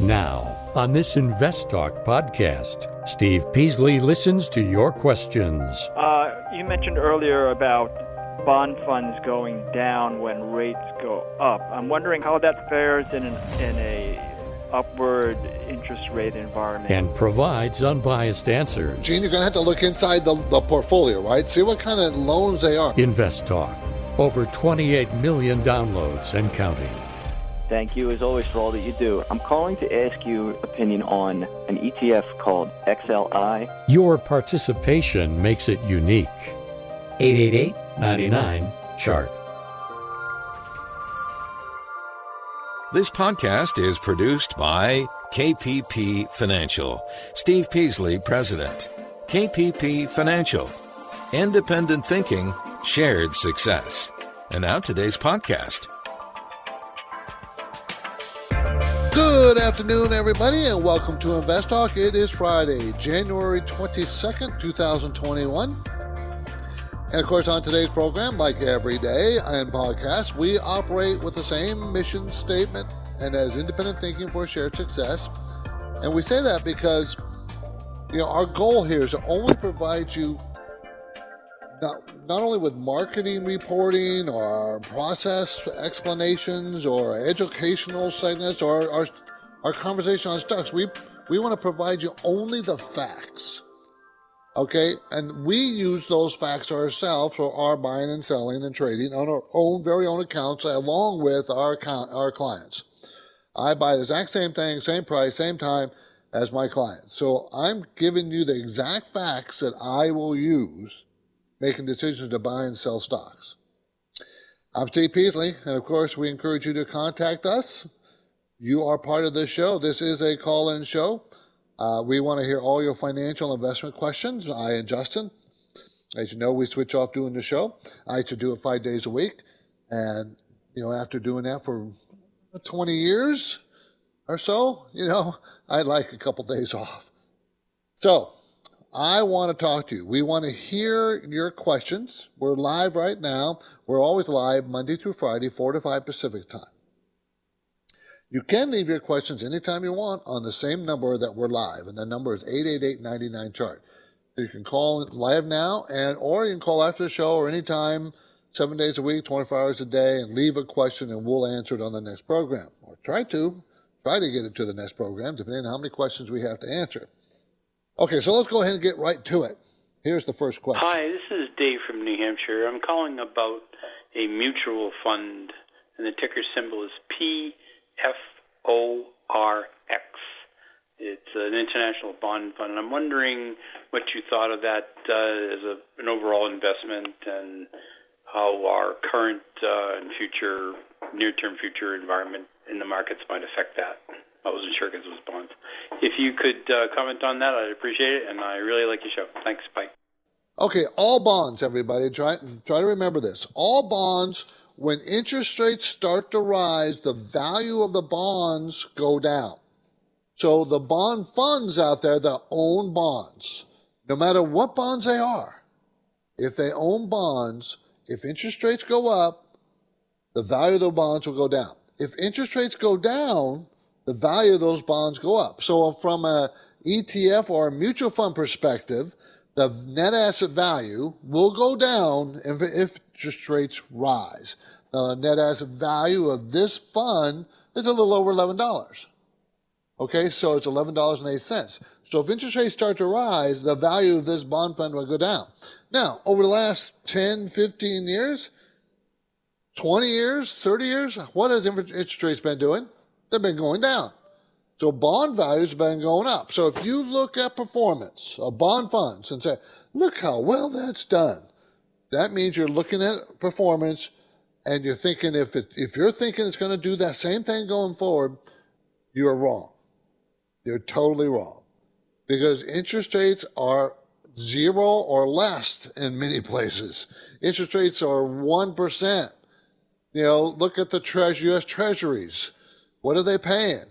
Now, on this Invest Talk podcast, Steve Peasley listens to your questions. Uh, you mentioned earlier about bond funds going down when rates go up. I'm wondering how that fares in, an, in a upward interest rate environment. And provides unbiased answers. Gene, you're going to have to look inside the, the portfolio, right? See what kind of loans they are. Invest Talk. Over 28 million downloads and counting. Thank you, as always, for all that you do. I'm calling to ask you opinion on an ETF called XLI. Your participation makes it unique. 888 99 Chart. This podcast is produced by KPP Financial. Steve Peasley, President. KPP Financial. Independent thinking, shared success. And now today's podcast. Good afternoon, everybody, and welcome to Invest Talk. It is Friday, January 22nd, 2021. And of course, on today's program, like every day and podcast, we operate with the same mission statement and as independent thinking for shared success. And we say that because, you know, our goal here is to only provide you not, not only with marketing reporting or process explanations or educational segments or our, our conversation on stocks. We, we want to provide you only the facts Okay, and we use those facts ourselves for our buying and selling and trading on our own very own accounts, along with our account, our clients. I buy the exact same thing, same price, same time as my client. So I'm giving you the exact facts that I will use making decisions to buy and sell stocks. I'm Steve Peasley, and of course, we encourage you to contact us. You are part of this show. This is a call-in show. Uh, we want to hear all your financial investment questions. I and Justin, as you know, we switch off doing the show. I used to do it five days a week. And, you know, after doing that for 20 years or so, you know, I'd like a couple days off. So I want to talk to you. We want to hear your questions. We're live right now. We're always live Monday through Friday, 4 to 5 Pacific time. You can leave your questions anytime you want on the same number that we're live, and the number is 888-99-CHART. You can call live now, and or you can call after the show or anytime, seven days a week, 24 hours a day, and leave a question, and we'll answer it on the next program. Or try to, try to get it to the next program, depending on how many questions we have to answer. Okay, so let's go ahead and get right to it. Here's the first question. Hi, this is Dave from New Hampshire. I'm calling about a mutual fund, and the ticker symbol is P. F O R X. It's an international bond fund, and I'm wondering what you thought of that uh, as a, an overall investment and how our current uh, and future, near-term future environment in the markets might affect that. I wasn't sure because it was bonds. If you could uh, comment on that, I'd appreciate it, and I really like your show. Thanks. Bye. Okay, all bonds, everybody. Try try to remember this. All bonds when interest rates start to rise, the value of the bonds go down. So the bond funds out there that own bonds, no matter what bonds they are, if they own bonds, if interest rates go up, the value of the bonds will go down. If interest rates go down, the value of those bonds go up. So from a ETF or a mutual fund perspective, the net asset value will go down if, interest rates rise. The net asset value of this fund is a little over $11. Okay, so it's $11.08. So if interest rates start to rise, the value of this bond fund will go down. Now, over the last 10, 15 years, 20 years, 30 years, what has interest rates been doing? They've been going down. So bond values have been going up. So if you look at performance of bond funds and say, look how well that's done, that means you're looking at performance and you're thinking if it, if you're thinking it's going to do that same thing going forward, you're wrong. You're totally wrong. Because interest rates are zero or less in many places. Interest rates are 1%. You know, look at the U.S. treasuries. What are they paying?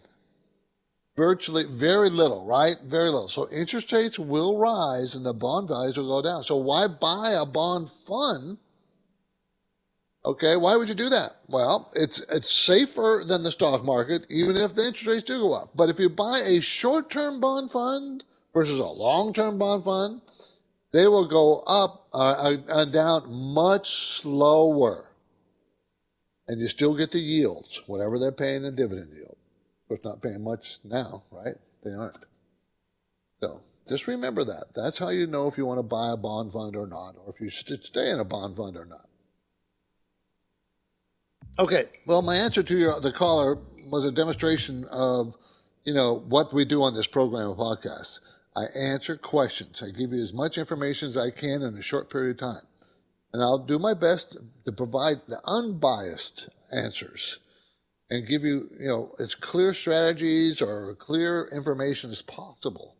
virtually very little, right? Very little. So interest rates will rise and the bond values will go down. So why buy a bond fund Okay, why would you do that? Well, it's it's safer than the stock market, even if the interest rates do go up. But if you buy a short-term bond fund versus a long-term bond fund, they will go up uh, and down much slower, and you still get the yields, whatever they're paying in dividend yield. Course, not paying much now, right? They aren't. So just remember that. That's how you know if you want to buy a bond fund or not, or if you should stay in a bond fund or not. Okay, well, my answer to your, the caller was a demonstration of, you know, what we do on this program of podcasts. I answer questions. I give you as much information as I can in a short period of time. And I'll do my best to provide the unbiased answers and give you, you know, as clear strategies or clear information as possible.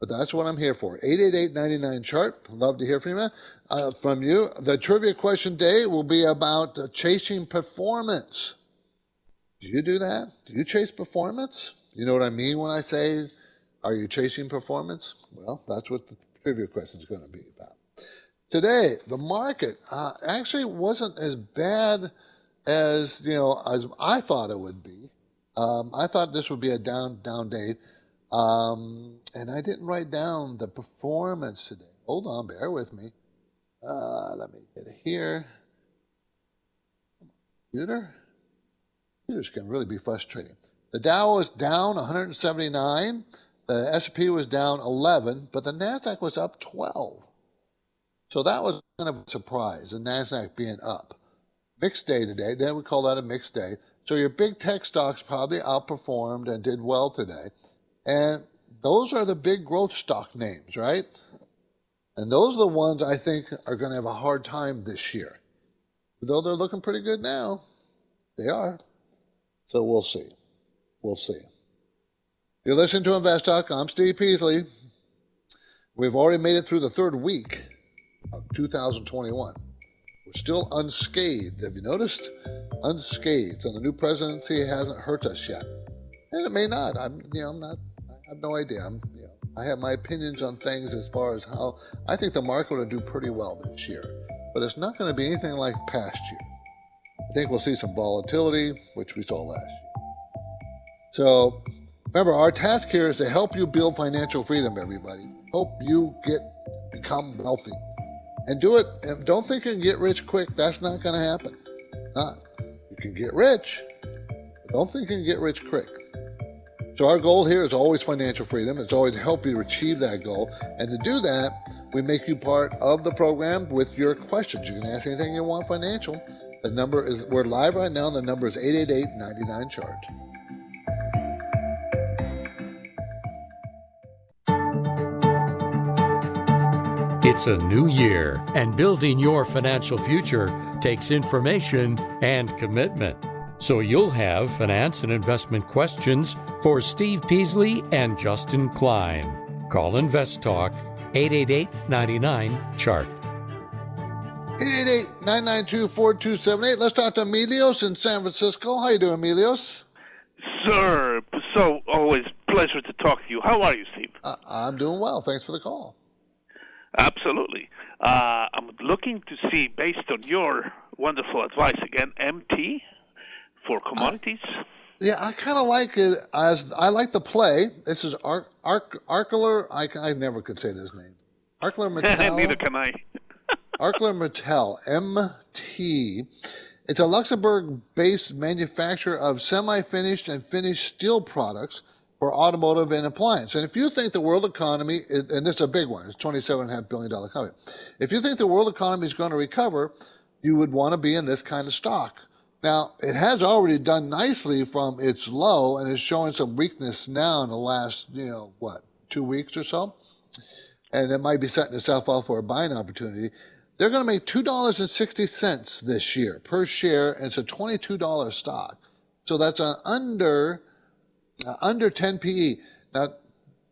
But that's what I'm here for. 888-99 chart. Love to hear from you. Uh, from you. The trivia question day will be about uh, chasing performance. Do you do that? Do you chase performance? You know what I mean when I say, are you chasing performance? Well, that's what the trivia question is going to be about. Today, the market uh, actually wasn't as bad as you know as I thought it would be. Um, I thought this would be a down down day. Um, and I didn't write down the performance today. Hold on, bear with me. Uh, let me get it here. Computer? Computers can really be frustrating. The Dow was down 179. The S&P was down 11, but the Nasdaq was up 12. So that was kind of a surprise, the Nasdaq being up. Mixed day today. Then we call that a mixed day. So your big tech stocks probably outperformed and did well today. And those are the big growth stock names, right? And those are the ones I think are going to have a hard time this year. Though they're looking pretty good now. They are. So we'll see. We'll see. You're listening to Invest Talk. I'm Steve Peasley. We've already made it through the third week of 2021. We're still unscathed. Have you noticed? Unscathed. And the new presidency hasn't hurt us yet. And it may not. I'm, you know, I'm not I have no idea. I'm, you know, I have my opinions on things as far as how I think the market will do pretty well this year, but it's not going to be anything like past year. I think we'll see some volatility, which we saw last year. So remember, our task here is to help you build financial freedom. Everybody, help you get become wealthy, and do it. And don't think you can get rich quick. That's not going to happen. Not. You can get rich, don't think you can get rich quick. So our goal here is always financial freedom. It's always to help you achieve that goal. And to do that, we make you part of the program with your questions. You can ask anything you want financial. The number is, we're live right now. The number is 888 chart. It's a new year, and building your financial future takes information and commitment. So you'll have finance and investment questions for Steve Peasley and Justin Klein. Call Invest Talk 888 99 Chart. 888 992 4278. Let's talk to Emilios in San Francisco. How you doing, Emilios? Sir, so always pleasure to talk to you. How are you, Steve? Uh, I'm doing well. Thanks for the call. Absolutely. Uh, I'm looking to see, based on your wonderful advice again, MT for commodities. Uh, yeah, I kind of like it as I like the play. This is Ark Arkler. I, I never could say this name. ArcelorMittal. Neither can I. ArcelorMittal MT. It's a Luxembourg-based manufacturer of semi-finished and finished steel products for automotive and appliance. And if you think the world economy, and this is a big one, it's $27.5 billion company. If you think the world economy is going to recover, you would want to be in this kind of stock. Now, it has already done nicely from its low and is showing some weakness now in the last, you know, what, two weeks or so. And it might be setting itself up for a buying opportunity. They're going to make $2.60 this year per share, and it's a $22 stock. So that's an under, uh, under 10 PE. Now,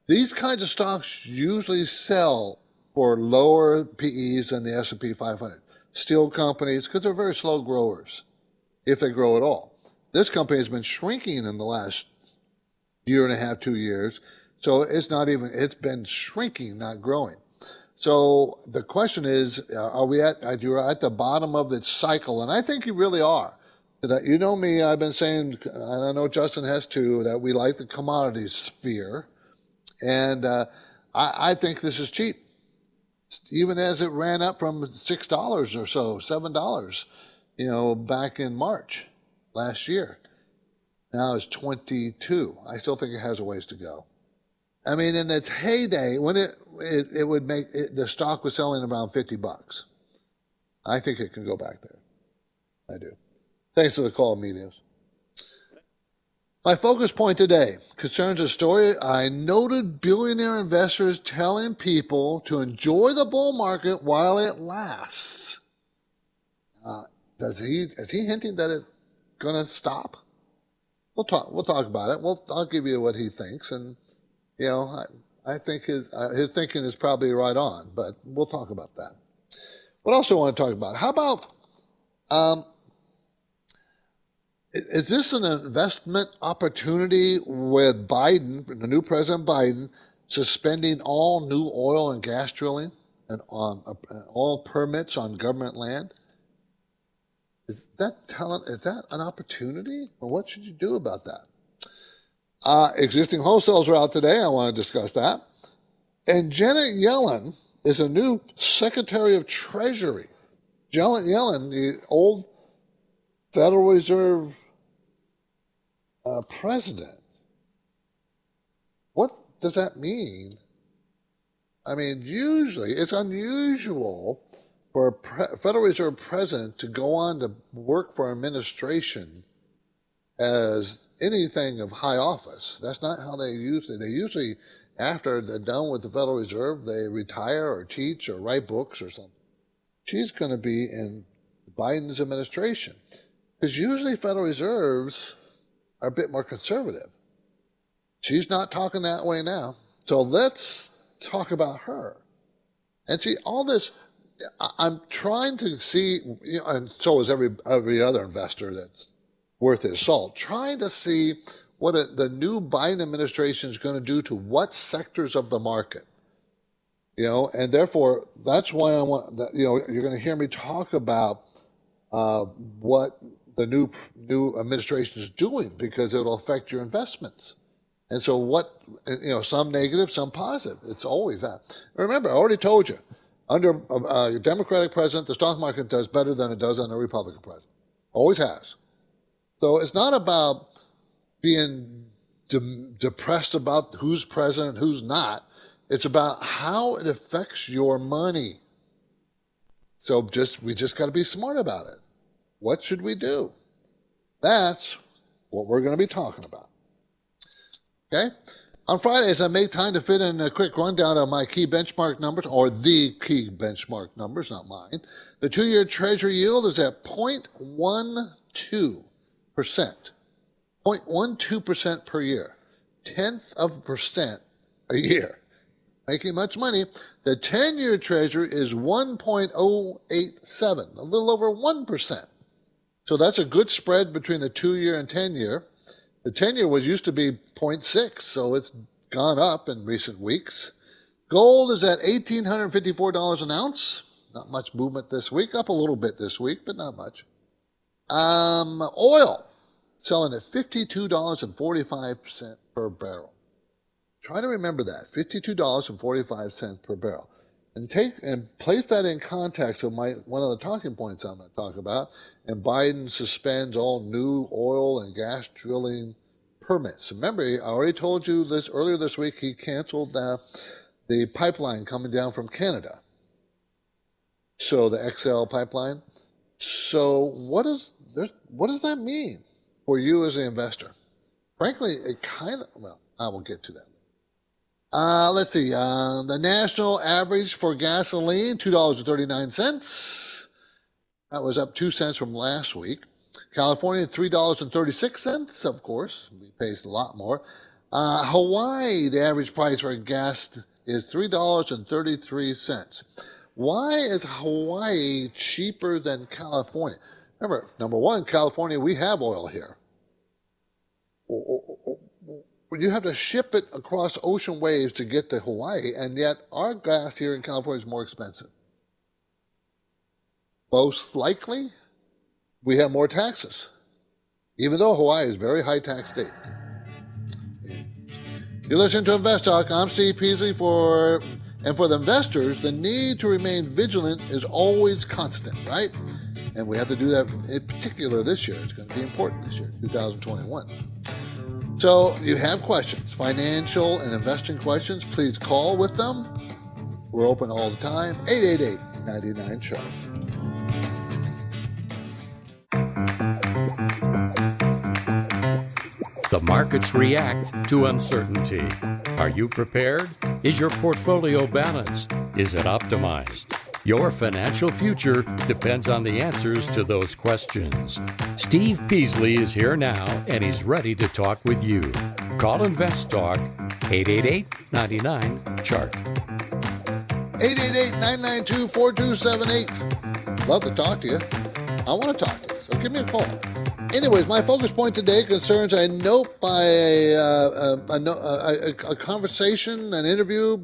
these kinds of stocks usually sell for lower PEs than the S&P 500. Steel companies, because they're very slow growers if they grow at all. This company has been shrinking in the last year and a half, two years. So it's not even, it's been shrinking, not growing. So the question is, uh, are we at, you're at the bottom of its cycle? And I think you really are. You know me, I've been saying, and I know Justin has too, that we like the commodities sphere. And uh, I, I think this is cheap. Even as it ran up from $6 or so, $7, you know, back in March last year. Now it's 22. I still think it has a ways to go. I mean, in its heyday, when it it, it would make it, the stock was selling around 50 bucks. I think it can go back there. I do. Thanks for the call, Medios. My focus point today concerns a story I noted billionaire investors telling people to enjoy the bull market while it lasts. Uh, does he is he hinting that it's going to stop? We'll talk. We'll talk about it. We'll, I'll give you what he thinks, and you know, I, I think his uh, his thinking is probably right on. But we'll talk about that. What else do I want to talk about? How about um, is this an investment opportunity with Biden, the new President Biden, suspending all new oil and gas drilling and on uh, all permits on government land? Is that talent? Is that an opportunity, or what should you do about that? Uh, existing wholesales are out today. I want to discuss that. And Janet Yellen is a new Secretary of Treasury. Janet Yellen, the old Federal Reserve uh, president. What does that mean? I mean, usually it's unusual for a pre- Federal Reserve president to go on to work for administration as anything of high office. That's not how they usually. They usually, after they're done with the Federal Reserve, they retire or teach or write books or something. She's going to be in Biden's administration because usually Federal Reserves are a bit more conservative. She's not talking that way now. So let's talk about her. And see, all this, I'm trying to see, you know, and so is every, every other investor that's worth his salt, trying to see what a, the new Biden administration is going to do to what sectors of the market. You know, and therefore, that's why I want that, you know, you're going to hear me talk about uh, what the new new administration is doing because it'll affect your investments. And so, what you know, some negative, some positive. It's always that. Remember, I already told you, under a, a Democratic president, the stock market does better than it does under a Republican president. Always has. So it's not about being de- depressed about who's president, and who's not. It's about how it affects your money. So just we just got to be smart about it. What should we do? That's what we're going to be talking about. Okay? On Fridays, I make time to fit in a quick rundown of my key benchmark numbers, or the key benchmark numbers, not mine. The two year Treasury yield is at 0.12%. 0.12% per year. Tenth of a percent a year. Making much money. The 10 year Treasury is 1.087, a little over 1%. So that's a good spread between the two year and 10 year. The 10 year was used to be 0.6, so it's gone up in recent weeks. Gold is at $1,854 an ounce. Not much movement this week, up a little bit this week, but not much. Um, oil selling at $52.45 per barrel. Try to remember that $52.45 per barrel and take and place that in context of my one of the talking points I'm going to talk about. And Biden suspends all new oil and gas drilling permits. Remember, I already told you this earlier this week. He canceled the the pipeline coming down from Canada. So the XL pipeline. So what does what does that mean for you as an investor? Frankly, it kind of well, I will get to that. Uh, let's see. Uh, the national average for gasoline, $2.39. That was up 2 cents from last week. California, $3.36, of course. We pays a lot more. Uh, Hawaii, the average price for gas is $3.33. Why is Hawaii cheaper than California? Remember, number one, California, we have oil here. You have to ship it across ocean waves to get to Hawaii, and yet our gas here in California is more expensive. Most likely, we have more taxes, even though Hawaii is a very high tax state. You listen to Invest Talk. I'm Steve Peasley for and for the investors, the need to remain vigilant is always constant, right? And we have to do that in particular this year. It's going to be important this year, 2021. So you have questions, financial and investing questions, please call with them. We're open all the time. 888 99 Chart. The markets react to uncertainty. Are you prepared? Is your portfolio balanced? Is it optimized? Your financial future depends on the answers to those questions. Steve Peasley is here now and he's ready to talk with you. Call Invest Talk 888 99 Chart. 888 992 4278. Love to talk to you. I want to talk to you, so give me a call. Anyways, my focus point today concerns a note by a, uh, a, a, a conversation, an interview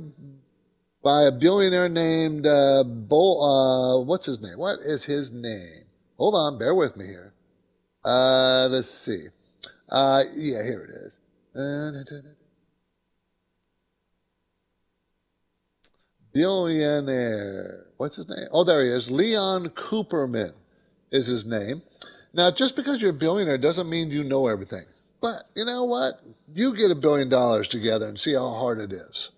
by a billionaire named uh, Bo. Uh, what's his name? What is his name? Hold on, bear with me here. Uh, let's see. Uh, yeah, here it is. Billionaire. What's his name? Oh, there he is. Leon Cooperman is his name. Now, just because you're a billionaire doesn't mean you know everything. But you know what? You get a billion dollars together and see how hard it is.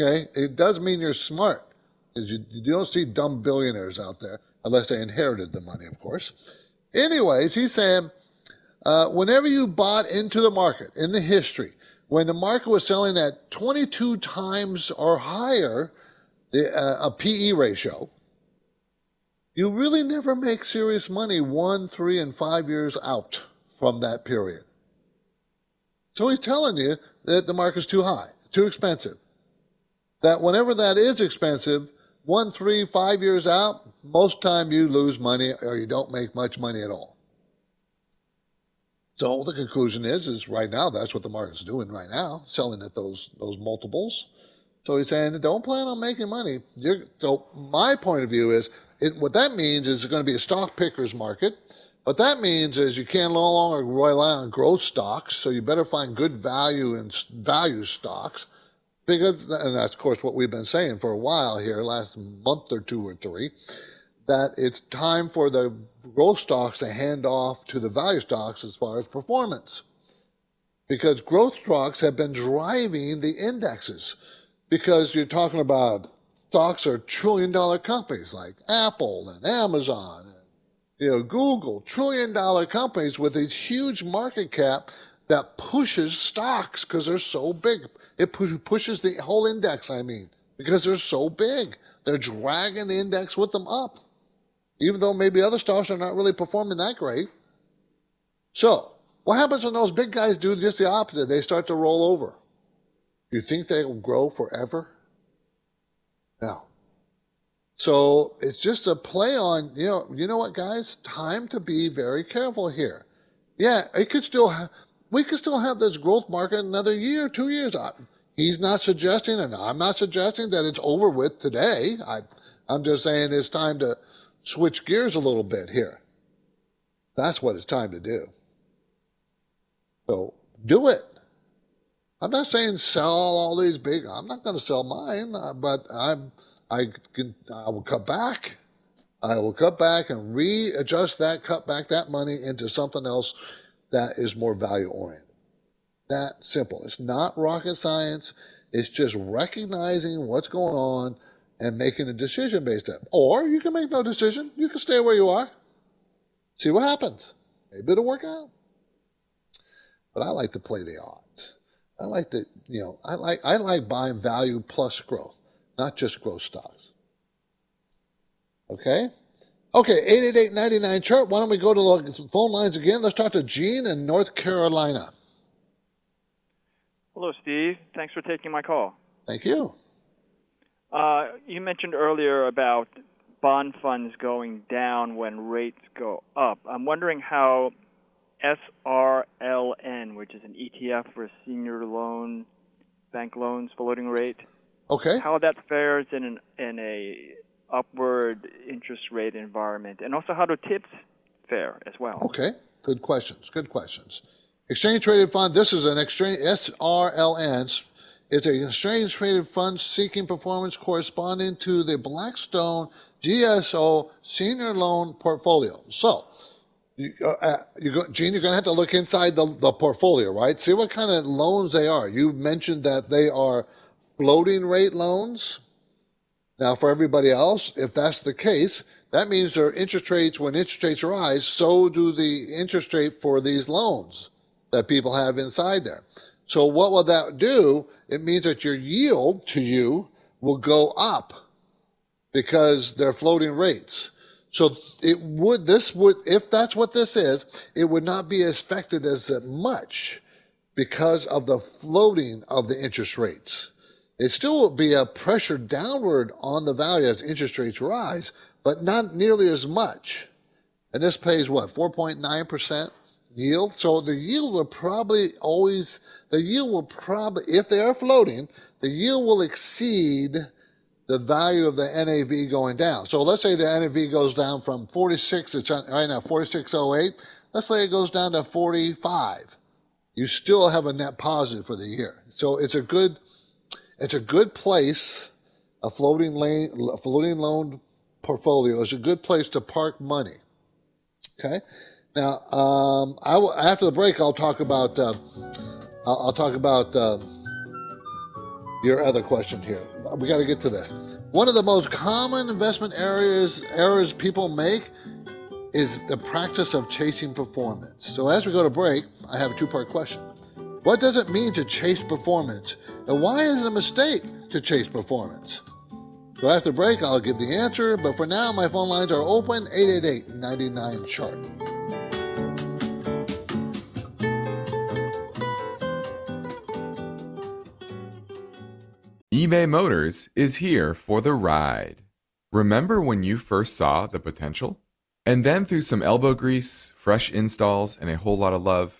Okay? It does mean you're smart. Because you, you don't see dumb billionaires out there, unless they inherited the money, of course. Anyways, he's saying, uh, whenever you bought into the market in the history, when the market was selling at 22 times or higher, the, uh, a PE ratio, you really never make serious money one, three, and five years out from that period. So he's telling you that the market's too high, too expensive. That whenever that is expensive, one, three, five years out, most time you lose money or you don't make much money at all. So the conclusion is, is right now that's what the market's doing right now, selling at those those multiples. So he's saying, don't plan on making money. You're, so my point of view is, it, what that means is it's going to be a stock picker's market. What that means is you can no longer rely on growth stocks, so you better find good value in value stocks. Because, and that's of course what we've been saying for a while here, last month or two or three, that it's time for the growth stocks to hand off to the value stocks as far as performance. Because growth stocks have been driving the indexes. Because you're talking about stocks are trillion dollar companies like Apple and Amazon and you know Google, trillion dollar companies with these huge market cap that pushes stocks because they're so big. It pushes the whole index, I mean, because they're so big. They're dragging the index with them up, even though maybe other stocks are not really performing that great. So, what happens when those big guys do just the opposite? They start to roll over. You think they'll grow forever? No. So it's just a play on, you know, you know what, guys? Time to be very careful here. Yeah, it could still, ha- we could still have this growth market another year, two years. He's not suggesting, and I'm not suggesting that it's over with today. I, I'm just saying it's time to switch gears a little bit here. That's what it's time to do. So do it. I'm not saying sell all these big. I'm not going to sell mine, uh, but I'm. I can. I will cut back. I will cut back and readjust that, cut back that money into something else that is more value oriented. That simple. It's not rocket science. It's just recognizing what's going on and making a decision based on it. Or you can make no decision. You can stay where you are. See what happens. Maybe it'll work out. But I like to play the odds. I like to, you know, I like I like buying value plus growth, not just growth stocks. Okay? Okay, 888-99 chart. Why don't we go to the phone lines again? Let's talk to Gene in North Carolina. Hello, Steve. Thanks for taking my call. Thank you. Uh, you mentioned earlier about bond funds going down when rates go up. I'm wondering how SRLN, which is an ETF for senior loan bank loans floating rate. Okay. How that fares in an in a upward interest rate environment, and also how do tips fare as well. Okay. Good questions. Good questions. Exchange traded fund. This is an exchange SRLN. It's an exchange traded fund seeking performance corresponding to the Blackstone GSO senior loan portfolio. So, you, uh, uh you go, Gene, you're going to have to look inside the, the portfolio, right? See what kind of loans they are. You mentioned that they are floating rate loans. Now, for everybody else, if that's the case, that means their interest rates, when interest rates rise, so do the interest rate for these loans that people have inside there. So what will that do? It means that your yield to you will go up because they're floating rates. So it would, this would, if that's what this is, it would not be affected as much because of the floating of the interest rates. It still will be a pressure downward on the value as interest rates rise, but not nearly as much. And this pays what, 4.9%? yield. So the yield will probably always, the yield will probably, if they are floating, the yield will exceed the value of the NAV going down. So let's say the NAV goes down from 46, it's right now 4608. Let's say it goes down to 45. You still have a net positive for the year. So it's a good, it's a good place. A floating lane, a floating loan portfolio is a good place to park money. Okay. Now, um, I will, after the break, I'll talk about uh, I'll, I'll, talk about uh, your other question here. We got to get to this. One of the most common investment areas errors people make is the practice of chasing performance. So, as we go to break, I have a two-part question. What does it mean to chase performance, and why is it a mistake to chase performance? So after break, I'll give the answer, but for now, my phone lines are open 888 99 chart. eBay Motors is here for the ride. Remember when you first saw the potential? And then through some elbow grease, fresh installs, and a whole lot of love,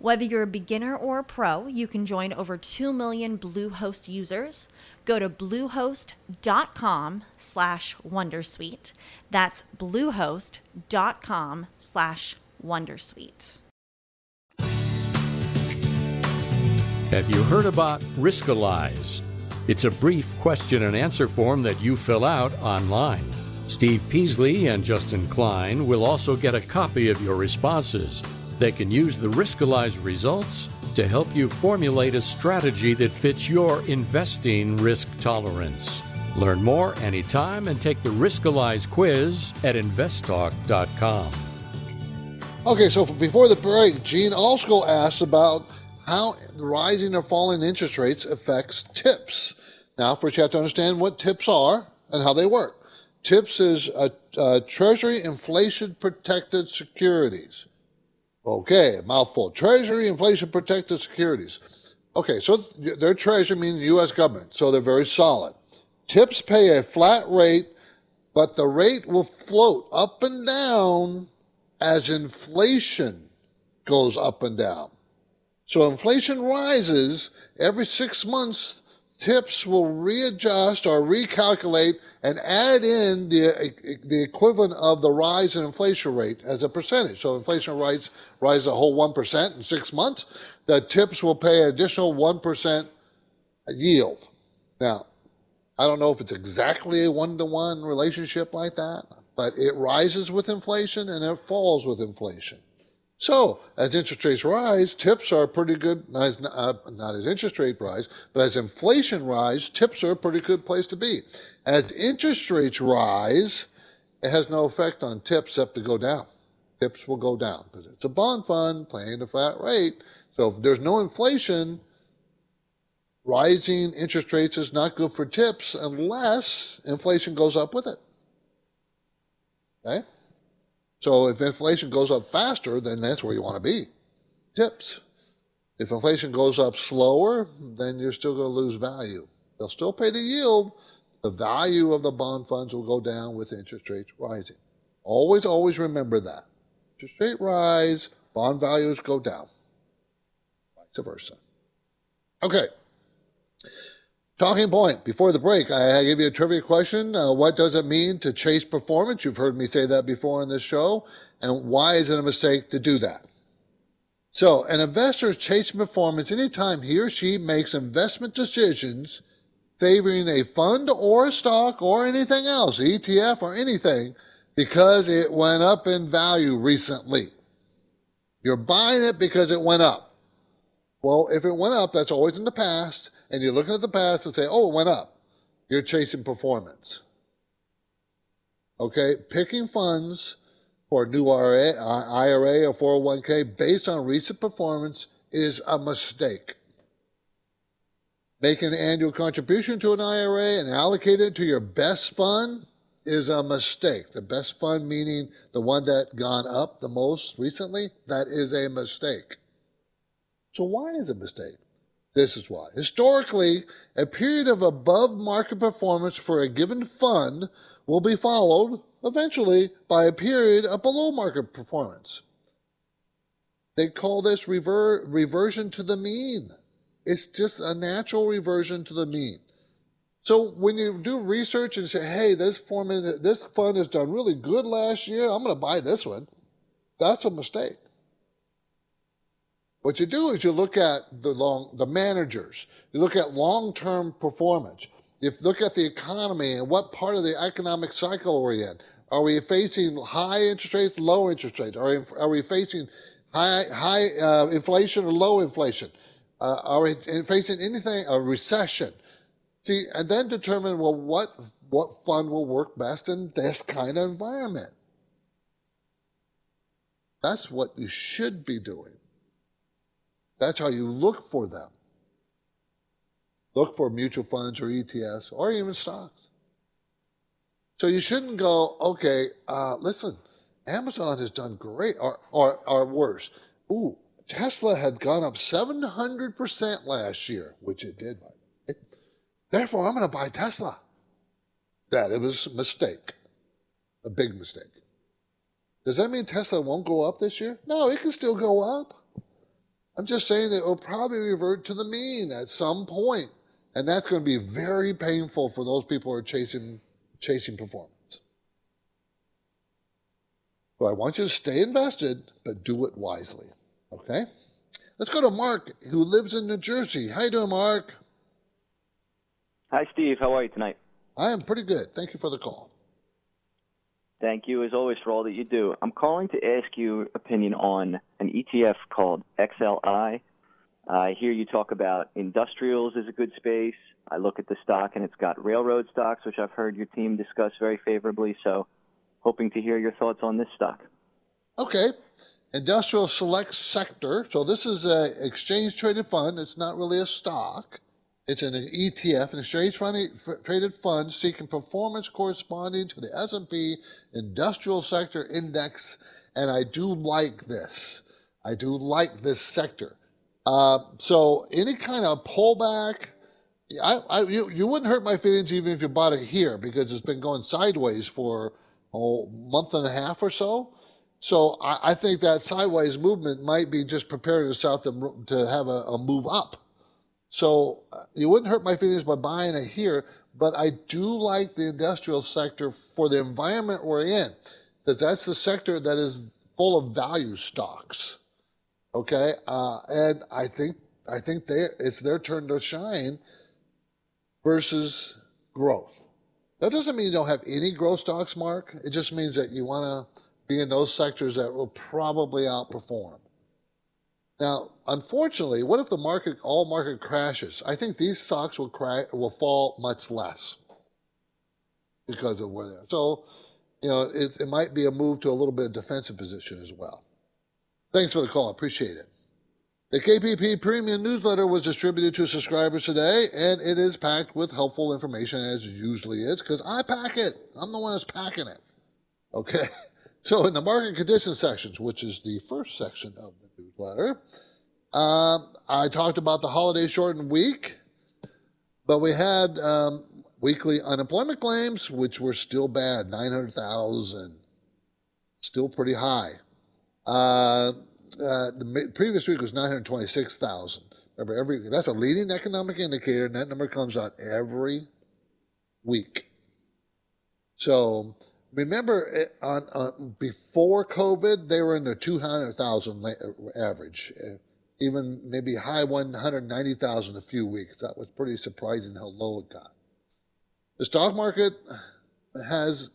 Whether you're a beginner or a pro, you can join over 2 million Bluehost users. Go to bluehost.com slash wondersuite. That's bluehost.com slash wondersuite. Have you heard about Riskalyze? It's a brief question and answer form that you fill out online. Steve Peasley and Justin Klein will also get a copy of your responses. They can use the Riskalyze results to help you formulate a strategy that fits your investing risk tolerance. Learn more anytime and take the Riskalyze quiz at investtalk.com. Okay, so before the break, Gene also asked about how rising or falling interest rates affects TIPS. Now, first you have to understand what TIPS are and how they work. TIPS is a, a Treasury inflation protected securities. Okay, mouthful. Treasury inflation protected securities. Okay, so their treasury means the U.S. government, so they're very solid. TIPS pay a flat rate, but the rate will float up and down as inflation goes up and down. So inflation rises every six months tips will readjust or recalculate and add in the, the equivalent of the rise in inflation rate as a percentage. So inflation rates rise a whole 1% in six months. The tips will pay an additional 1% yield. Now, I don't know if it's exactly a one to one relationship like that, but it rises with inflation and it falls with inflation. So as interest rates rise, tips are pretty good, as, uh, not as interest rate rise, but as inflation rise, tips are a pretty good place to be. As interest rates rise, it has no effect on tips except to go down. Tips will go down because it's a bond fund paying a flat rate. So if there's no inflation, rising interest rates is not good for tips unless inflation goes up with it. Okay? So if inflation goes up faster, then that's where you want to be. Tips. If inflation goes up slower, then you're still going to lose value. They'll still pay the yield. The value of the bond funds will go down with interest rates rising. Always, always remember that. Interest rate rise, bond values go down. Vice versa. Okay. Talking point. Before the break, I gave you a trivia question. Uh, what does it mean to chase performance? You've heard me say that before in this show. And why is it a mistake to do that? So, an investor is chasing performance anytime he or she makes investment decisions favoring a fund or a stock or anything else, ETF or anything, because it went up in value recently. You're buying it because it went up. Well, if it went up, that's always in the past, and you're looking at the past and say, oh, it went up. You're chasing performance. Okay, picking funds for a new IRA, or 401k based on recent performance is a mistake. Make an annual contribution to an IRA and allocate it to your best fund is a mistake. The best fund meaning the one that gone up the most recently, that is a mistake. So why is it a mistake? This is why. Historically, a period of above market performance for a given fund will be followed eventually by a period of below market performance. They call this rever- reversion to the mean. It's just a natural reversion to the mean. So when you do research and say, hey, this, form, this fund has done really good last year, I'm going to buy this one, that's a mistake. What you do is you look at the long, the managers, you look at long-term performance. You look at the economy and what part of the economic cycle we're in. Are we facing high interest rates, low interest rates? Are, are we facing high, high uh, inflation or low inflation? Uh, are we facing anything, a recession? See, and then determine, well, what, what fund will work best in this kind of environment? That's what you should be doing. That's how you look for them. Look for mutual funds or ETFs or even stocks. So you shouldn't go, okay, uh, listen, Amazon has done great, or, or, or worse. Ooh, Tesla had gone up 700% last year, which it did. Therefore, I'm going to buy Tesla. That it was a mistake, a big mistake. Does that mean Tesla won't go up this year? No, it can still go up. I'm just saying that it will probably revert to the mean at some point, and that's going to be very painful for those people who are chasing chasing performance. So I want you to stay invested, but do it wisely. Okay? Let's go to Mark, who lives in New Jersey. How you doing, Mark? Hi, Steve. How are you tonight? I am pretty good. Thank you for the call. Thank you, as always, for all that you do. I'm calling to ask you opinion on an ETF called XLI. I hear you talk about industrials as a good space. I look at the stock, and it's got railroad stocks, which I've heard your team discuss very favorably. So, hoping to hear your thoughts on this stock. Okay. Industrial Select Sector. So this is an exchange traded fund. It's not really a stock. It's an ETF, an exchange traded fund seeking performance corresponding to the S&P Industrial Sector Index, and I do like this. I do like this sector. Uh, so any kind of pullback, I, I, you, you wouldn't hurt my feelings even if you bought it here because it's been going sideways for a month and a half or so. So I, I, think that sideways movement might be just preparing itself to, to have a, a move up. So uh, you wouldn't hurt my feelings by buying it here, but I do like the industrial sector for the environment we're in, because that's the sector that is full of value stocks. Okay, uh, and I think I think they it's their turn to shine versus growth. That doesn't mean you don't have any growth stocks, Mark. It just means that you want to be in those sectors that will probably outperform. Now, unfortunately, what if the market, all market crashes? I think these stocks will crash, will fall much less because of where they're. So, you know, it, it might be a move to a little bit of defensive position as well. Thanks for the call. Appreciate it. The KPP Premium newsletter was distributed to subscribers today, and it is packed with helpful information as it usually is, because I pack it. I'm the one that's packing it. Okay. So in the market conditions sections, which is the first section of the newsletter, um, I talked about the holiday shortened week. But we had um, weekly unemployment claims, which were still bad 900,000, still pretty high. Uh, uh, the previous week was 926,000. Remember, every that's a leading economic indicator, and that number comes out every week. So remember, eh, on, on before COVID, they were in the 200,000 average, eh, even maybe high 190,000 a few weeks. That was pretty surprising how low it got. The stock market has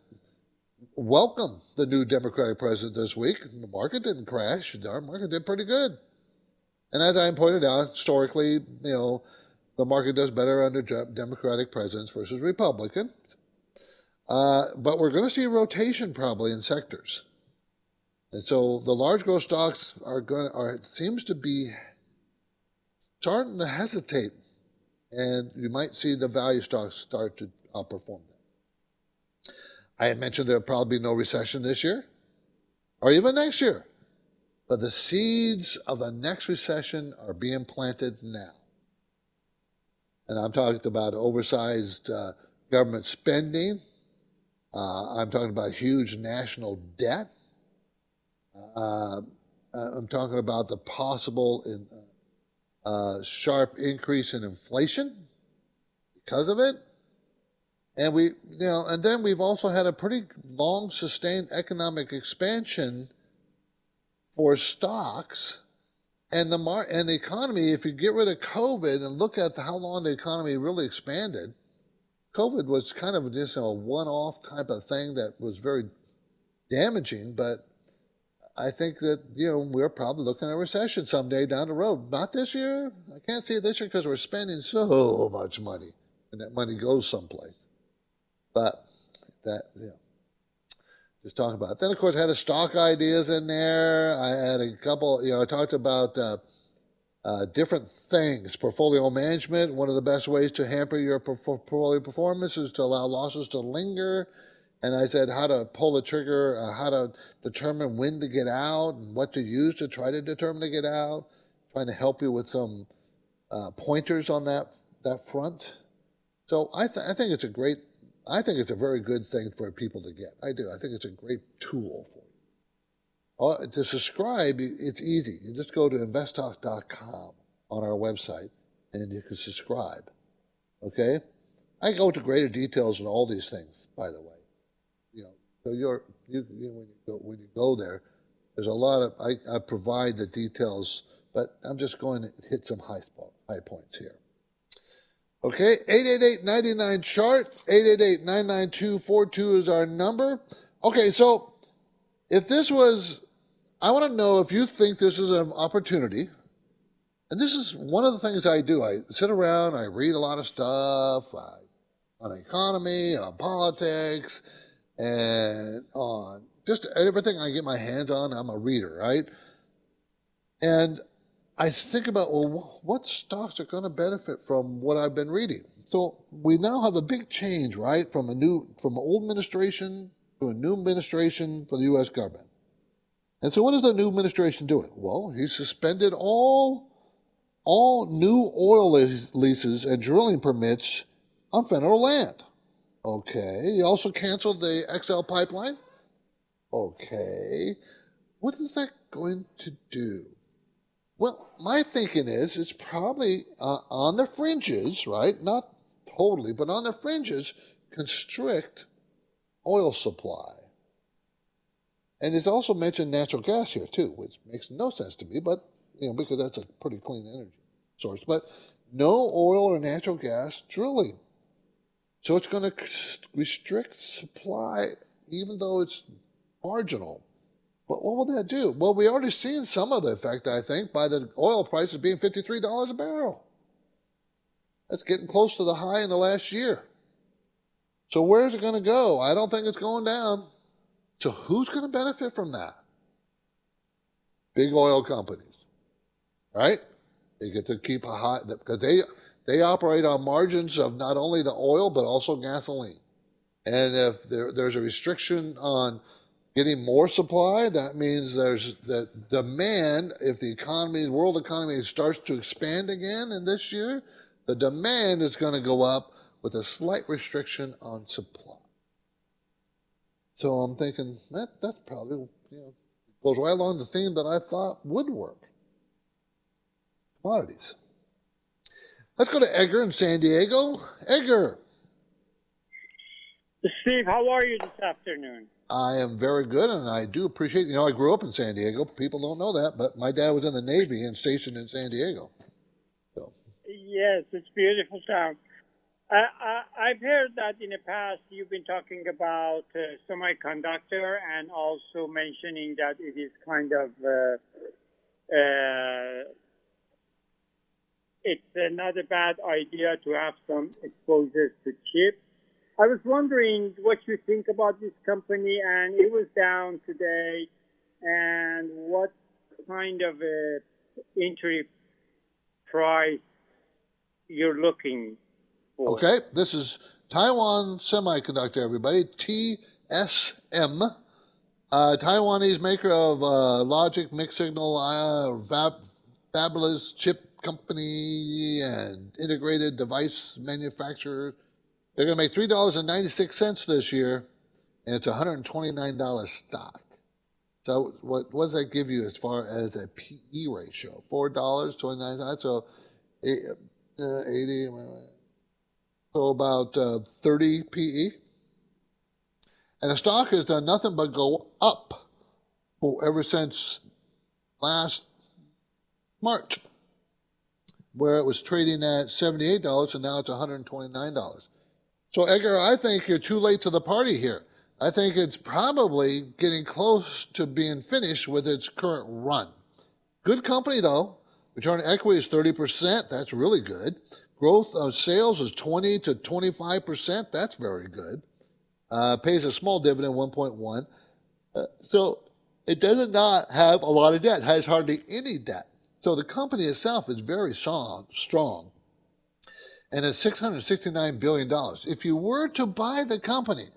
welcomed the new Democratic president this week. The market didn't crash. The market did pretty good. And as I pointed out, historically, you know, the market does better under Democratic presidents versus Republican. Uh, but we're going to see rotation probably in sectors. And so the large growth stocks are going to, are seems to be starting to hesitate, and you might see the value stocks start to outperform them. I had mentioned there'll probably be no recession this year or even next year. But the seeds of the next recession are being planted now. And I'm talking about oversized uh, government spending. Uh, I'm talking about huge national debt. Uh, I'm talking about the possible in, uh, sharp increase in inflation because of it. And we, you know, and then we've also had a pretty long sustained economic expansion for stocks and the mar- and the economy. If you get rid of COVID and look at the, how long the economy really expanded, COVID was kind of just a one-off type of thing that was very damaging. But I think that you know we're probably looking at a recession someday down the road. Not this year. I can't see it this year because we're spending so much money, and that money goes someplace. But that, yeah. Just talking about. It. Then, of course, I had a stock ideas in there. I had a couple, you know, I talked about uh, uh, different things. Portfolio management, one of the best ways to hamper your portfolio performance is to allow losses to linger. And I said how to pull the trigger, uh, how to determine when to get out, and what to use to try to determine to get out. Trying to help you with some uh, pointers on that that front. So I, th- I think it's a great I think it's a very good thing for people to get. I do. I think it's a great tool for Uh, to subscribe, it's easy. You just go to investtalk.com on our website and you can subscribe. Okay? I go into greater details on all these things, by the way. You know, so you're you, you when you go when you go there, there's a lot of I, I provide the details, but I'm just going to hit some high spot, high points here. Okay, 888-99 chart, 888-992-42 is our number. Okay, so if this was, I want to know if you think this is an opportunity, and this is one of the things I do. I sit around, I read a lot of stuff on economy, on politics, and on just everything I get my hands on. I'm a reader, right? And I think about, well, what stocks are going to benefit from what I've been reading? So we now have a big change, right, from a new, from an old administration to a new administration for the U.S. government. And so what is the new administration doing? Well, he suspended all, all new oil leases and drilling permits on federal land. Okay. He also canceled the XL pipeline. Okay. What is that going to do? Well, my thinking is it's probably uh, on the fringes, right? Not totally, but on the fringes, constrict oil supply. And it's also mentioned natural gas here too, which makes no sense to me, but you know because that's a pretty clean energy source. But no oil or natural gas drilling, so it's going to restrict supply, even though it's marginal. But what will that do? Well, we already seen some of the effect, I think, by the oil prices being $53 a barrel. That's getting close to the high in the last year. So where's it going to go? I don't think it's going down. So who's going to benefit from that? Big oil companies, right? They get to keep a high because they they operate on margins of not only the oil but also gasoline. And if there, there's a restriction on getting more supply. That means there's the demand. If the economy, world economy starts to expand again in this year, the demand is going to go up with a slight restriction on supply. So I'm thinking that that's probably you know goes right along the theme that I thought would work. Commodities. Let's go to Edgar in San Diego. Edgar. Steve, how are you this afternoon? I am very good, and I do appreciate. You know, I grew up in San Diego. People don't know that, but my dad was in the Navy and stationed in San Diego. So. Yes, it's beautiful town. I, have heard that in the past you've been talking about uh, semiconductor and also mentioning that it is kind of uh, uh, it's not a bad idea to have some exposure to chips. I was wondering what you think about this company, and it was down today, and what kind of a entry price you're looking. Okay, this is Taiwan Semiconductor, everybody. TSM. Uh, Taiwanese maker of uh, logic, mixed signal, uh, fab, fabulous chip company, and integrated device manufacturer. They're going to make three dollars and ninety six cents this year, and it's hundred and twenty nine dollars stock. So what, what does that give you as far as a PE ratio? Four dollars twenty nine. So uh, eighty. So about uh, 30 PE. And the stock has done nothing but go up ever since last March, where it was trading at $78 and now it's $129. So, Edgar, I think you're too late to the party here. I think it's probably getting close to being finished with its current run. Good company, though. Return on equity is 30%. That's really good. Growth of sales is 20 to 25%. That's very good. Uh, pays a small dividend, 1.1. Uh, so it does not have a lot of debt, has hardly any debt. So the company itself is very strong, strong and it's $669 billion. If you were to buy the company,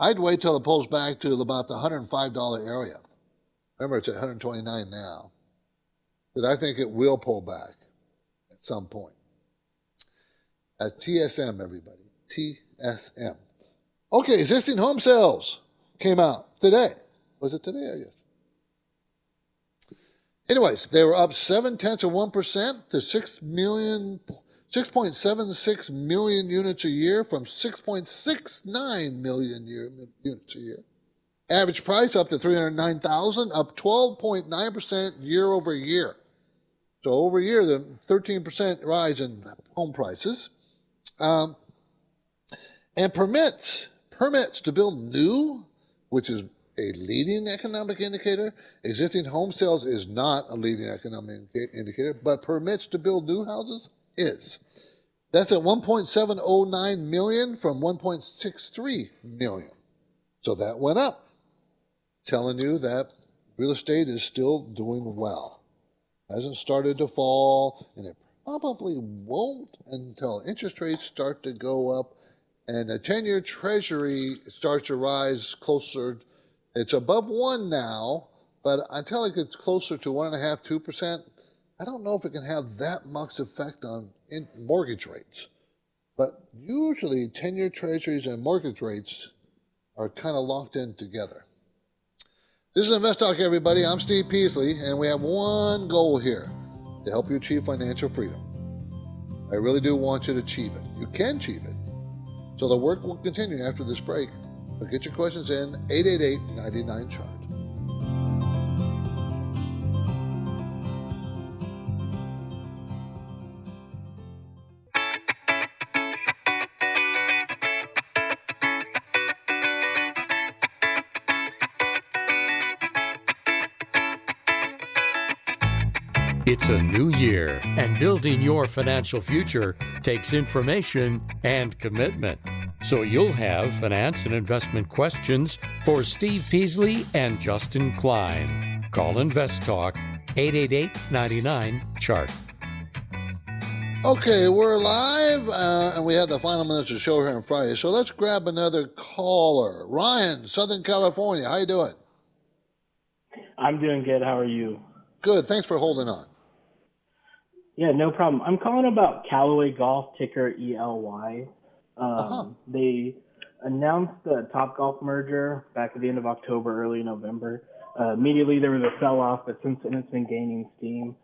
I'd wait till it pulls back to about the $105 area. Remember, it's at 129 now. But I think it will pull back at some point at TSM, everybody. TSM. Okay, existing home sales came out today. Was it today? I guess. Anyways, they were up seven tenths of one percent to six million, six point seven six million units a year from six point six nine million year, units a year. Average price up to three hundred nine thousand, up twelve point nine percent year over year. So over year, the thirteen percent rise in home prices. Um, and permits, permits to build new, which is a leading economic indicator. Existing home sales is not a leading economic indicator, but permits to build new houses is. That's at 1.709 million from 1.63 million. So that went up, telling you that real estate is still doing well. Hasn't started to fall, and it probably won't until interest rates start to go up and the 10 year treasury starts to rise closer. It's above one now, but until it gets closer to one and a half, two percent, I don't know if it can have that much effect on mortgage rates. But usually, 10 year treasuries and mortgage rates are kind of locked in together. This is Invest Talk, everybody. I'm Steve Peasley, and we have one goal here to help you achieve financial freedom. I really do want you to achieve it. You can achieve it. So the work will continue after this break. But get your questions in 888 99 chart. Year, and building your financial future takes information and commitment. So you'll have finance and investment questions for Steve Peasley and Justin Klein. Call Invest Talk 888 99 Chart. Okay, we're live, uh, and we have the final minutes of the show here on Friday. So let's grab another caller. Ryan, Southern California. How you doing? I'm doing good. How are you? Good. Thanks for holding on. Yeah, no problem. I'm calling about Callaway Golf, ticker ELY. Um, uh-huh. They announced the Top Golf merger back at the end of October, early November. Uh, immediately there was a sell-off, but since then it's been gaining steam.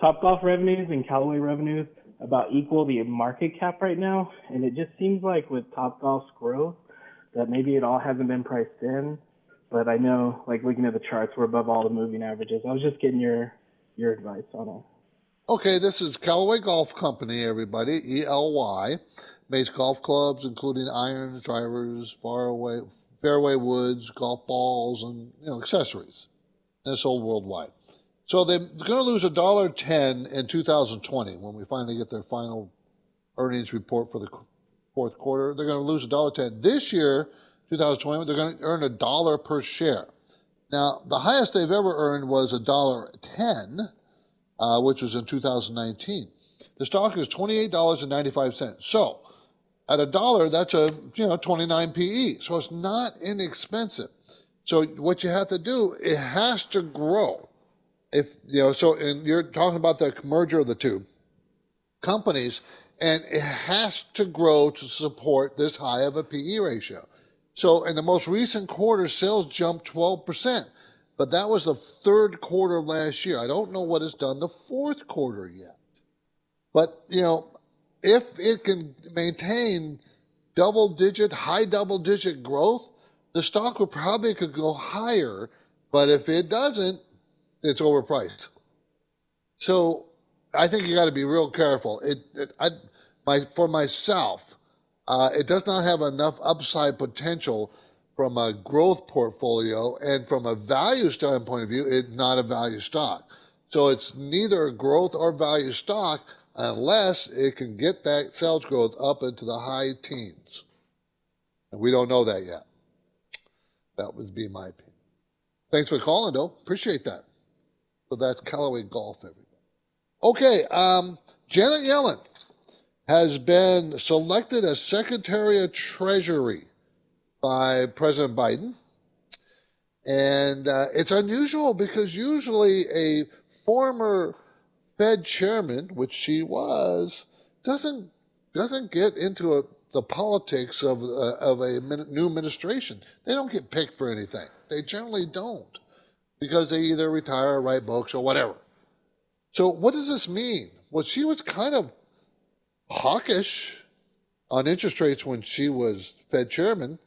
Top Golf revenues and Callaway revenues about equal the market cap right now, and it just seems like with Top Golf's growth that maybe it all hasn't been priced in. But I know, like looking at the charts, we're above all the moving averages. I was just getting your your advice on it. Okay, this is Callaway Golf Company, everybody, E L Y, makes golf clubs, including irons, drivers, fairway, fairway woods, golf balls, and you know accessories. And it's sold worldwide. So they're going to lose a dollar ten in 2020 when we finally get their final earnings report for the fourth quarter. They're going to lose a dollar ten this year, 2020. They're going to earn a dollar per share. Now, the highest they've ever earned was a dollar ten, uh, which was in 2019. The stock is $28.95. So, at a dollar, that's a you know 29 PE. So it's not inexpensive. So what you have to do, it has to grow. If you know, so and you're talking about the merger of the two companies, and it has to grow to support this high of a PE ratio. So in the most recent quarter, sales jumped 12%, but that was the third quarter of last year. I don't know what it's done the fourth quarter yet. But, you know, if it can maintain double digit, high double digit growth, the stock would probably could go higher. But if it doesn't, it's overpriced. So I think you got to be real careful. It, it I, my, for myself, uh, it does not have enough upside potential from a growth portfolio and from a value standpoint of view, it's not a value stock. So it's neither a growth or value stock unless it can get that sales growth up into the high teens. And we don't know that yet. That would be my opinion. Thanks for calling, though. Appreciate that. So that's Callaway Golf, everybody. Okay, um, Janet Yellen has been selected as Secretary of Treasury by President Biden. And uh, it's unusual because usually a former Fed chairman, which she was, doesn't doesn't get into a, the politics of uh, of a new administration. They don't get picked for anything. They generally don't because they either retire or write books or whatever. So what does this mean? Well, she was kind of hawkish on interest rates when she was Fed chairman,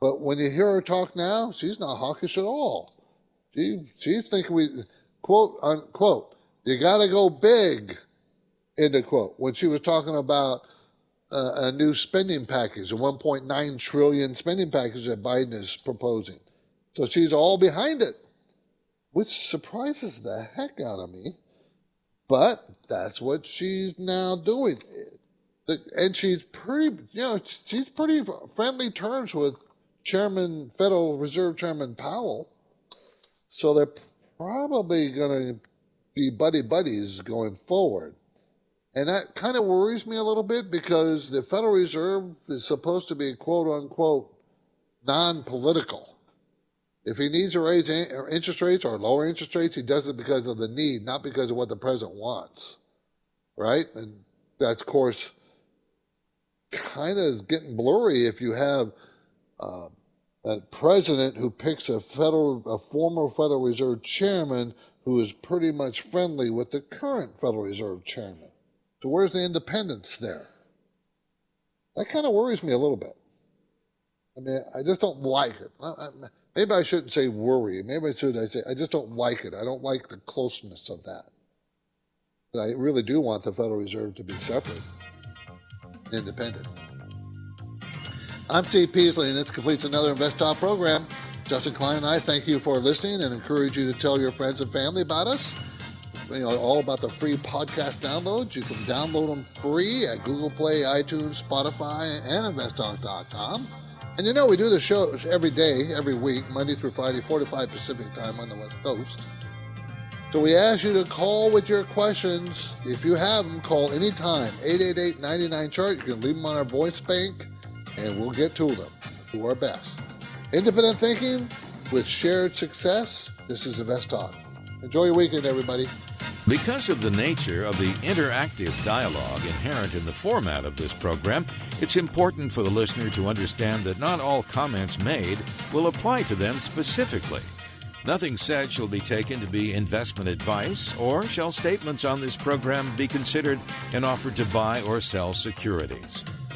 but when you hear her talk now, she's not hawkish at all. She she's thinking we quote unquote you got to go big, end of quote. When she was talking about uh, a new spending package, a 1.9 trillion spending package that Biden is proposing. So she's all behind it, which surprises the heck out of me. But that's what she's now doing. And she's pretty, you know, she's pretty friendly terms with Chairman, Federal Reserve Chairman Powell. So they're probably going to be buddy buddies going forward. And that kind of worries me a little bit because the Federal Reserve is supposed to be quote unquote non political. If he needs to raise uh, interest rates or lower interest rates, he does it because of the need, not because of what the president wants. Right? And that's, of course, kind of getting blurry if you have uh, a president who picks a federal, a former Federal Reserve chairman who is pretty much friendly with the current Federal Reserve chairman. So where's the independence there? That kind of worries me a little bit. I mean, I just don't like it. Maybe I shouldn't say worry. Maybe I should I say I just don't like it. I don't like the closeness of that. But I really do want the Federal Reserve to be separate, independent. I'm Steve Peasley, and this completes another Invest Talk program. Justin Klein and I thank you for listening and encourage you to tell your friends and family about us. You know, all about the free podcast downloads. You can download them free at Google Play, iTunes, Spotify, and InvestTalk.com. And you know, we do the shows every day, every week, Monday through Friday, 4 to 5 Pacific time on the West Coast. So we ask you to call with your questions. If you have them, call anytime. 888-99-CHART. You can leave them on our voice bank, and we'll get to them. Do our best. Independent thinking with shared success. This is Invest Talk. Enjoy your weekend, everybody. Because of the nature of the interactive dialogue inherent in the format of this program, it's important for the listener to understand that not all comments made will apply to them specifically. Nothing said shall be taken to be investment advice, or shall statements on this program be considered an offer to buy or sell securities.